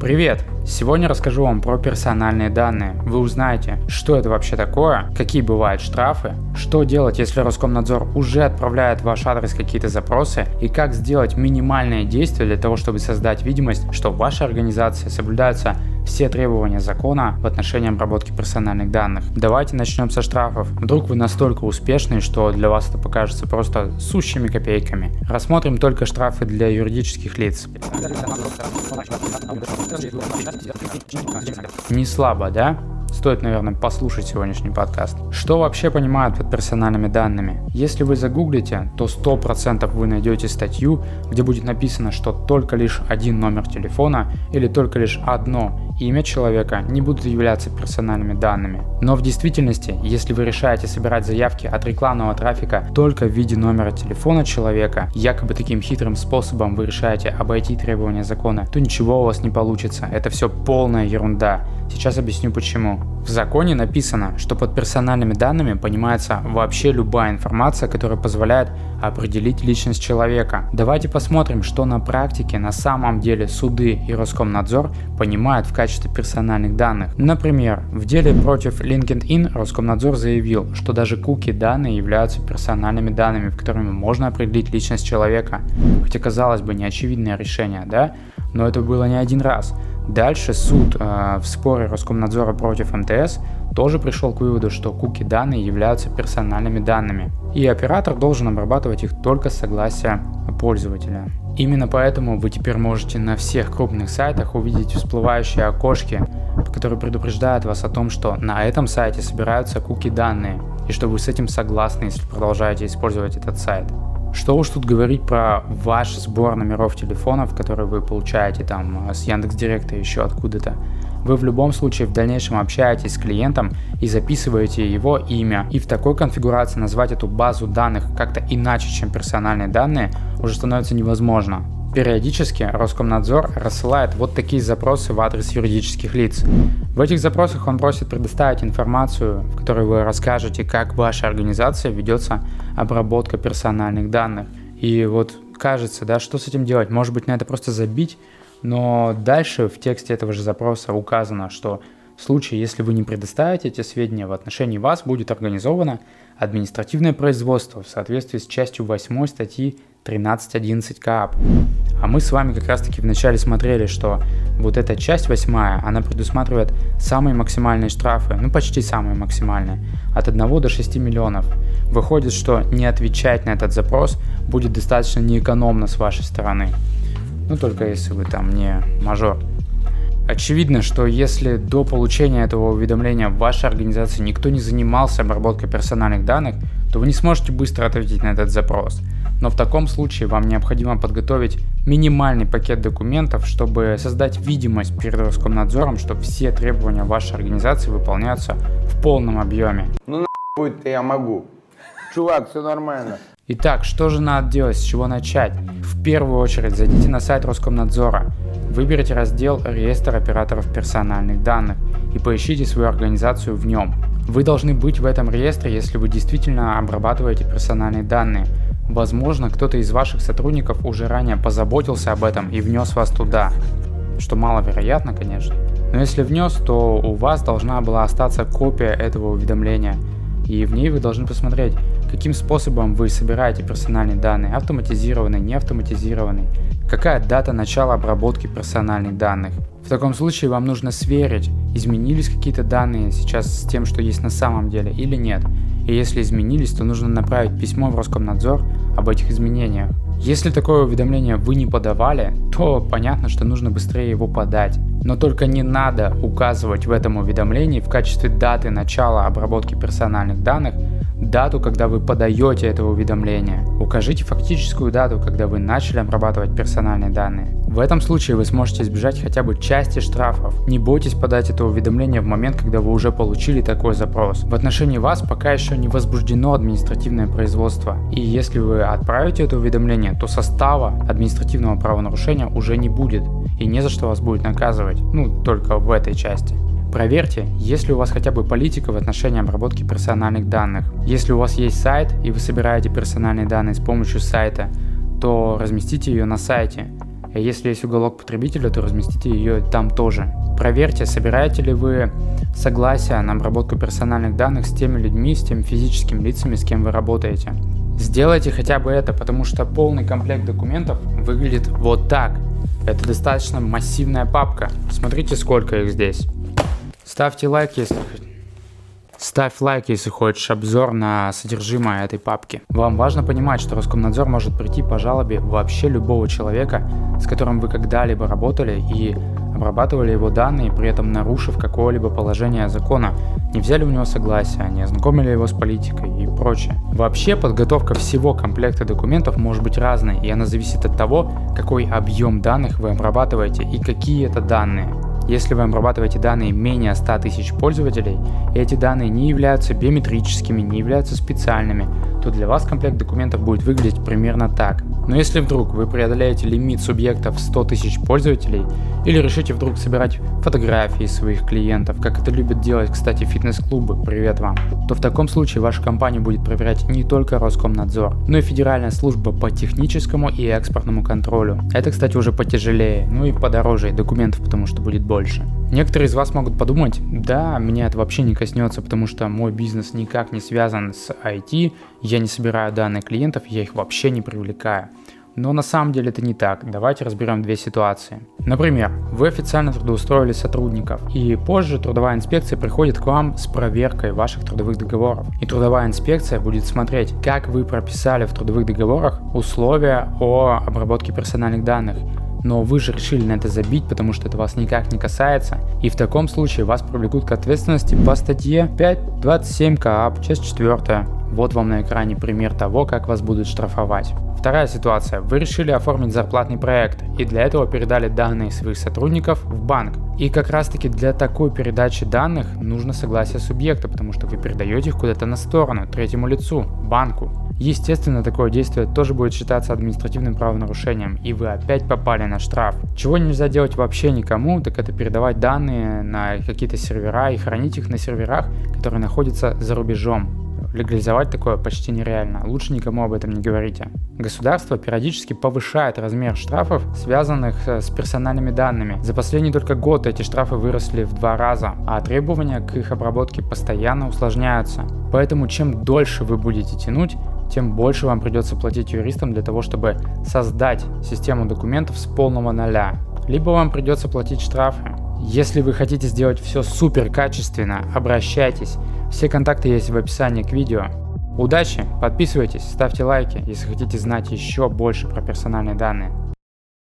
Привет! Сегодня расскажу вам про персональные данные. Вы узнаете, что это вообще такое, какие бывают штрафы, что делать, если Роскомнадзор уже отправляет в ваш адрес какие-то запросы и как сделать минимальные действия для того, чтобы создать видимость, что в вашей организации соблюдаются все требования закона в отношении обработки персональных данных. Давайте начнем со штрафов. Вдруг вы настолько успешны, что для вас это покажется просто сущими копейками. Рассмотрим только штрафы для юридических лиц. Не слабо, да? Стоит, наверное, послушать сегодняшний подкаст. Что вообще понимают под персональными данными? Если вы загуглите, то 100% вы найдете статью, где будет написано, что только лишь один номер телефона или только лишь одно имя человека не будут являться персональными данными. Но в действительности, если вы решаете собирать заявки от рекламного трафика только в виде номера телефона человека, якобы таким хитрым способом вы решаете обойти требования закона, то ничего у вас не получится. Это все полная ерунда. Сейчас объясню почему. В законе написано, что под персональными данными понимается вообще любая информация, которая позволяет определить личность человека. Давайте посмотрим, что на практике на самом деле суды и Роскомнадзор понимают в качестве персональных данных. Например, в деле против LinkedIn Роскомнадзор заявил, что даже куки данные являются персональными данными, в которыми можно определить личность человека. Хотя казалось бы неочевидное решение, да? Но это было не один раз. Дальше суд э, в споре Роскомнадзора против МТС тоже пришел к выводу, что куки данные являются персональными данными, и оператор должен обрабатывать их только с согласия пользователя. Именно поэтому вы теперь можете на всех крупных сайтах увидеть всплывающие окошки, которые предупреждают вас о том, что на этом сайте собираются куки данные, и что вы с этим согласны, если продолжаете использовать этот сайт. Что уж тут говорить про ваш сбор номеров телефонов, которые вы получаете там с Яндекс Директа еще откуда-то. Вы в любом случае в дальнейшем общаетесь с клиентом и записываете его имя. И в такой конфигурации назвать эту базу данных как-то иначе, чем персональные данные, уже становится невозможно. Периодически Роскомнадзор рассылает вот такие запросы в адрес юридических лиц. В этих запросах он просит предоставить информацию, в которой вы расскажете, как ваша организация ведется обработка персональных данных. И вот кажется, да, что с этим делать? Может быть, на это просто забить? Но дальше в тексте этого же запроса указано, что в случае, если вы не предоставите эти сведения, в отношении вас будет организовано административное производство в соответствии с частью 8 статьи 13.11 КАП. А мы с вами как раз таки вначале смотрели, что вот эта часть восьмая, она предусматривает самые максимальные штрафы, ну почти самые максимальные, от 1 до 6 миллионов. Выходит, что не отвечать на этот запрос будет достаточно неэкономно с вашей стороны. Ну только если вы там не мажор. Очевидно, что если до получения этого уведомления в вашей организации никто не занимался обработкой персональных данных, то вы не сможете быстро ответить на этот запрос. Но в таком случае вам необходимо подготовить минимальный пакет документов, чтобы создать видимость перед Роскомнадзором, что все требования вашей организации выполняются в полном объеме. Ну нахуй я могу. Чувак, все нормально. Итак, что же надо делать, с чего начать? В первую очередь зайдите на сайт Роскомнадзора, выберите раздел «Реестр операторов персональных данных» и поищите свою организацию в нем. Вы должны быть в этом реестре, если вы действительно обрабатываете персональные данные – Возможно, кто-то из ваших сотрудников уже ранее позаботился об этом и внес вас туда, что маловероятно, конечно. Но если внес, то у вас должна была остаться копия этого уведомления, и в ней вы должны посмотреть, каким способом вы собираете персональные данные, автоматизированный, не автоматизированный, какая дата начала обработки персональных данных. В таком случае вам нужно сверить, изменились какие-то данные сейчас с тем, что есть на самом деле или нет. И если изменились, то нужно направить письмо в Роскомнадзор об этих изменениях. Если такое уведомление вы не подавали, то понятно, что нужно быстрее его подать. Но только не надо указывать в этом уведомлении в качестве даты начала обработки персональных данных дату, когда вы подаете это уведомление. Укажите фактическую дату, когда вы начали обрабатывать персональные данные. В этом случае вы сможете избежать хотя бы части штрафов. Не бойтесь подать это уведомление в момент, когда вы уже получили такой запрос. В отношении вас пока еще не возбуждено административное производство. И если вы отправите это уведомление, то состава административного правонарушения уже не будет. И не за что вас будет наказывать. Ну, только в этой части. Проверьте, есть ли у вас хотя бы политика в отношении обработки персональных данных. Если у вас есть сайт и вы собираете персональные данные с помощью сайта, то разместите ее на сайте. И если есть уголок потребителя, то разместите ее там тоже. Проверьте, собираете ли вы согласие на обработку персональных данных с теми людьми, с теми физическими лицами, с кем вы работаете. Сделайте хотя бы это, потому что полный комплект документов выглядит вот так. Это достаточно массивная папка. Смотрите, сколько их здесь. Ставьте лайк, если Ставь лайк, если хочешь обзор на содержимое этой папки. Вам важно понимать, что Роскомнадзор может прийти по жалобе вообще любого человека, с которым вы когда-либо работали и обрабатывали его данные, при этом нарушив какое-либо положение закона, не взяли у него согласия, не ознакомили его с политикой и прочее. Вообще подготовка всего комплекта документов может быть разной, и она зависит от того, какой объем данных вы обрабатываете и какие это данные. Если вы обрабатываете данные менее 100 тысяч пользователей, эти данные не являются биометрическими, не являются специальными, то для вас комплект документов будет выглядеть примерно так. Но если вдруг вы преодолеете лимит субъектов 100 тысяч пользователей или решите вдруг собирать фотографии своих клиентов, как это любят делать, кстати, фитнес-клубы, привет вам, то в таком случае ваша компания будет проверять не только Роскомнадзор, но и Федеральная служба по техническому и экспортному контролю. Это, кстати, уже потяжелее, ну и подороже документов, потому что будет больше. Некоторые из вас могут подумать, да, меня это вообще не коснется, потому что мой бизнес никак не связан с IT, я не собираю данные клиентов, я их вообще не привлекаю. Но на самом деле это не так. Давайте разберем две ситуации. Например, вы официально трудоустроили сотрудников, и позже трудовая инспекция приходит к вам с проверкой ваших трудовых договоров. И трудовая инспекция будет смотреть, как вы прописали в трудовых договорах условия о обработке персональных данных, но вы же решили на это забить, потому что это вас никак не касается, и в таком случае вас привлекут к ответственности по статье 5.27 КАП, часть 4. Вот вам на экране пример того, как вас будут штрафовать. Вторая ситуация. Вы решили оформить зарплатный проект и для этого передали данные своих сотрудников в банк. И как раз таки для такой передачи данных нужно согласие субъекта, потому что вы передаете их куда-то на сторону, третьему лицу, банку. Естественно, такое действие тоже будет считаться административным правонарушением, и вы опять попали на штраф. Чего нельзя делать вообще никому, так это передавать данные на какие-то сервера и хранить их на серверах, которые находятся за рубежом. Легализовать такое почти нереально. Лучше никому об этом не говорите. Государство периодически повышает размер штрафов, связанных э, с персональными данными. За последний только год эти штрафы выросли в два раза, а требования к их обработке постоянно усложняются. Поэтому чем дольше вы будете тянуть, тем больше вам придется платить юристам для того, чтобы создать систему документов с полного нуля. Либо вам придется платить штрафы. Если вы хотите сделать все супер качественно, обращайтесь. Все контакты есть в описании к видео. Удачи, подписывайтесь, ставьте лайки, если хотите знать еще больше про персональные данные.